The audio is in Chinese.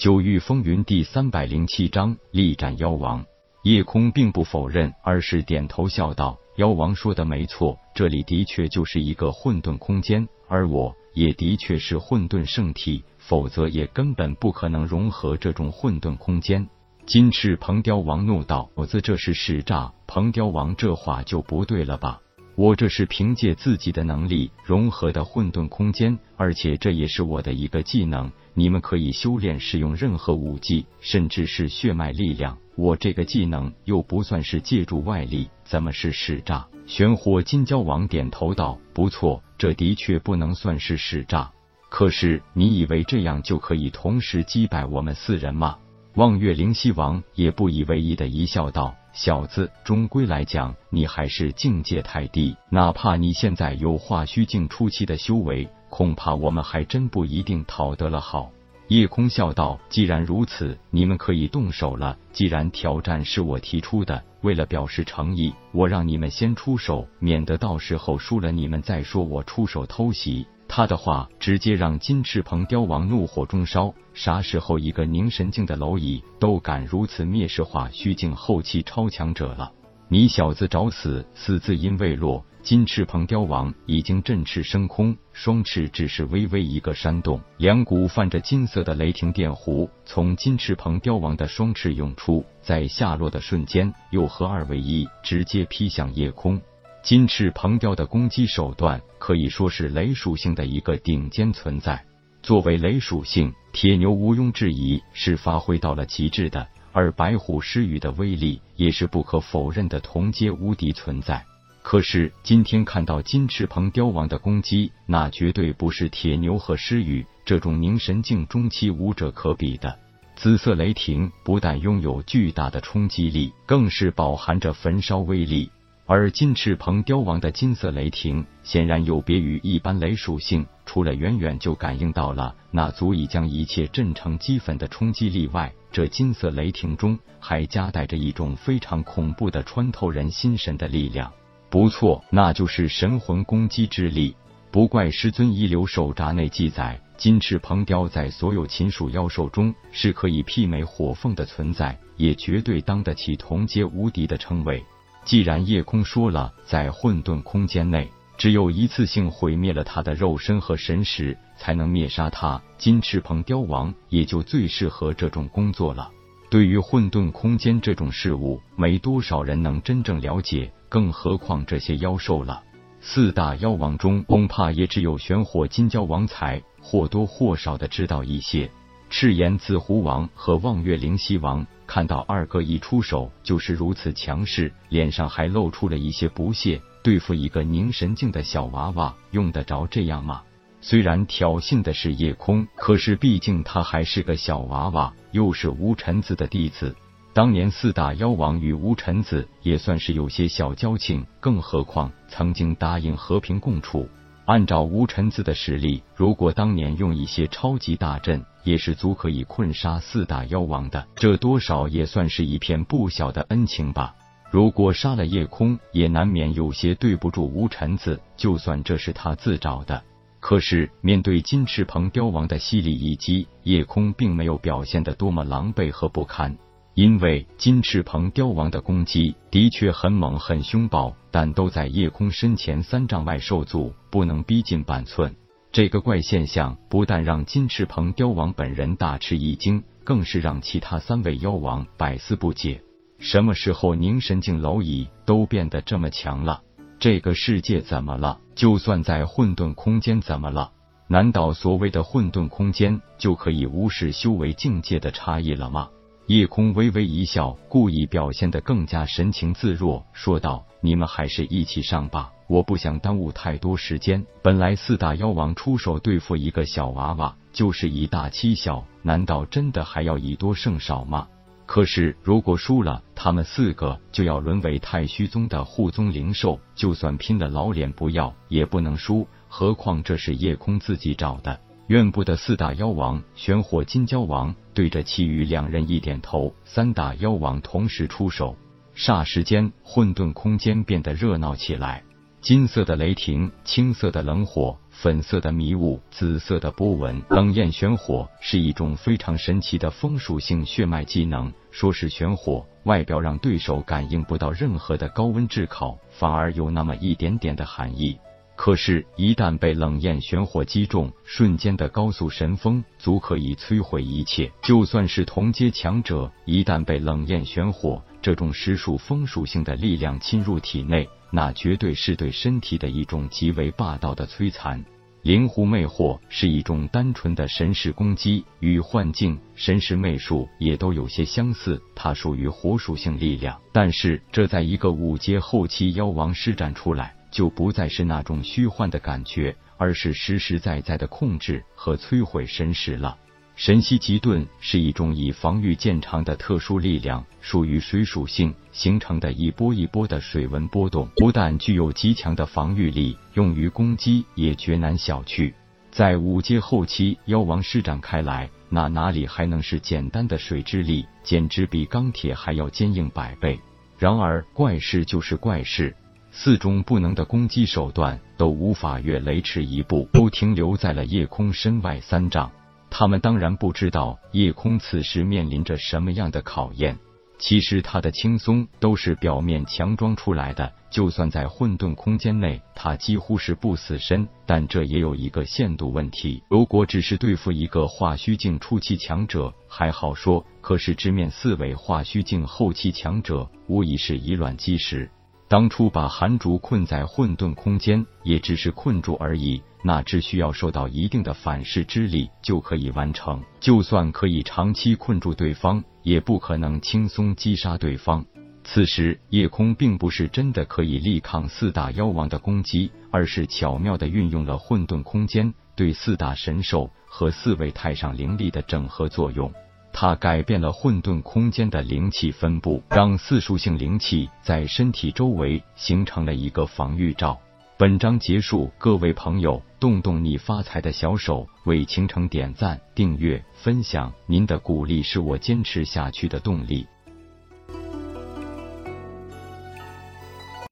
九域风云第三百零七章力斩妖王。夜空并不否认，而是点头笑道：“妖王说的没错，这里的确就是一个混沌空间，而我也的确是混沌圣体，否则也根本不可能融合这种混沌空间。”金翅鹏雕王怒道：“我子这是使诈！鹏雕王这话就不对了吧？”我这是凭借自己的能力融合的混沌空间，而且这也是我的一个技能。你们可以修炼使用任何武技，甚至是血脉力量。我这个技能又不算是借助外力，怎么是使诈？玄火金蛟王点头道：“不错，这的确不能算是使诈。可是你以为这样就可以同时击败我们四人吗？”望月灵犀王也不以为意的一笑道。小子，终归来讲，你还是境界太低。哪怕你现在有化虚境初期的修为，恐怕我们还真不一定讨得了好。夜空笑道：“既然如此，你们可以动手了。既然挑战是我提出的，为了表示诚意，我让你们先出手，免得到时候输了你们再说我出手偷袭。”他的话直接让金翅鹏雕王怒火中烧。啥时候一个凝神境的蝼蚁都敢如此蔑视化虚境后期超强者了？你小子找死！死字音未落，金翅鹏雕王已经振翅升空，双翅只是微微一个扇动，两股泛着金色的雷霆电弧从金翅鹏雕王的双翅涌出，在下落的瞬间又合二为一，直接劈向夜空。金翅鹏雕的攻击手段可以说是雷属性的一个顶尖存在。作为雷属性，铁牛毋庸置疑是发挥到了极致的，而白虎狮羽的威力也是不可否认的同阶无敌存在。可是今天看到金翅鹏雕王的攻击，那绝对不是铁牛和狮羽这种凝神境中期武者可比的。紫色雷霆不但拥有巨大的冲击力，更是饱含着焚烧威力。而金翅鹏雕王的金色雷霆显然有别于一般雷属性，除了远远就感应到了那足以将一切震成齑粉的冲击力外，这金色雷霆中还夹带着一种非常恐怖的穿透人心神的力量。不错，那就是神魂攻击之力。不怪师尊遗留手札内记载，金翅鹏雕在所有禽属妖兽中是可以媲美火凤的存在，也绝对当得起同阶无敌的称谓。既然夜空说了，在混沌空间内，只有一次性毁灭了他的肉身和神识，才能灭杀他，金翅鹏雕王也就最适合这种工作了。对于混沌空间这种事物，没多少人能真正了解，更何况这些妖兽了。四大妖王中，恐怕也只有玄火金蛟王才或多或少的知道一些。赤炎紫狐王和望月灵犀王看到二哥一出手就是如此强势，脸上还露出了一些不屑。对付一个凝神境的小娃娃，用得着这样吗？虽然挑衅的是夜空，可是毕竟他还是个小娃娃，又是无尘子的弟子。当年四大妖王与无尘子也算是有些小交情，更何况曾经答应和平共处。按照无尘子的实力，如果当年用一些超级大阵，也是足可以困杀四大妖王的。这多少也算是一片不小的恩情吧。如果杀了夜空，也难免有些对不住无尘子。就算这是他自找的，可是面对金翅鹏雕王的犀利一击，夜空并没有表现得多么狼狈和不堪。因为金翅鹏雕王的攻击的确很猛很凶暴，但都在夜空身前三丈外受阻，不能逼近半寸。这个怪现象不但让金翅鹏雕王本人大吃一惊，更是让其他三位妖王百思不解：什么时候凝神境蝼蚁都变得这么强了？这个世界怎么了？就算在混沌空间怎么了？难道所谓的混沌空间就可以无视修为境界的差异了吗？夜空微微一笑，故意表现得更加神情自若，说道：“你们还是一起上吧，我不想耽误太多时间。本来四大妖王出手对付一个小娃娃，就是以大欺小，难道真的还要以多胜少吗？可是如果输了，他们四个就要沦为太虚宗的护宗灵兽，就算拼了老脸不要，也不能输。何况这是夜空自己找的。”怨部的四大妖王，玄火金蛟王对着其余两人一点头，三大妖王同时出手，霎时间混沌空间变得热闹起来。金色的雷霆、青色的冷火粉色的迷雾，紫色的波纹。冷焰玄火是一种非常神奇的风属性血脉技能，说是玄火，外表让对手感应不到任何的高温炙烤，反而有那么一点点的寒意。可是，一旦被冷焰玄火击中，瞬间的高速神风足可以摧毁一切。就算是同阶强者，一旦被冷焰玄火这种实属风属性的力量侵入体内，那绝对是对身体的一种极为霸道的摧残。灵狐魅惑是一种单纯的神识攻击，与幻境、神识魅术也都有些相似。它属于火属性力量，但是这在一个五阶后期妖王施展出来。就不再是那种虚幻的感觉，而是实实在在的控制和摧毁神识了。神息极盾是一种以防御见长的特殊力量，属于水属性形成的一波一波的水纹波动，不但具有极强的防御力，用于攻击也绝难小觑。在五阶后期，妖王施展开来，那哪里还能是简单的水之力？简直比钢铁还要坚硬百倍。然而，怪事就是怪事。四种不能的攻击手段都无法越雷池一步，都停留在了夜空身外三丈。他们当然不知道夜空此时面临着什么样的考验。其实他的轻松都是表面强装出来的，就算在混沌空间内，他几乎是不死身。但这也有一个限度问题：如果只是对付一个化虚境初期强者还好说，可是直面四位化虚境后期强者，无疑是以卵击石。当初把韩竹困在混沌空间，也只是困住而已，那只需要受到一定的反噬之力就可以完成。就算可以长期困住对方，也不可能轻松击杀对方。此时，夜空并不是真的可以力抗四大妖王的攻击，而是巧妙的运用了混沌空间对四大神兽和四位太上灵力的整合作用。它改变了混沌空间的灵气分布，让四属性灵气在身体周围形成了一个防御罩。本章结束，各位朋友，动动你发财的小手，为倾城点赞、订阅、分享，您的鼓励是我坚持下去的动力。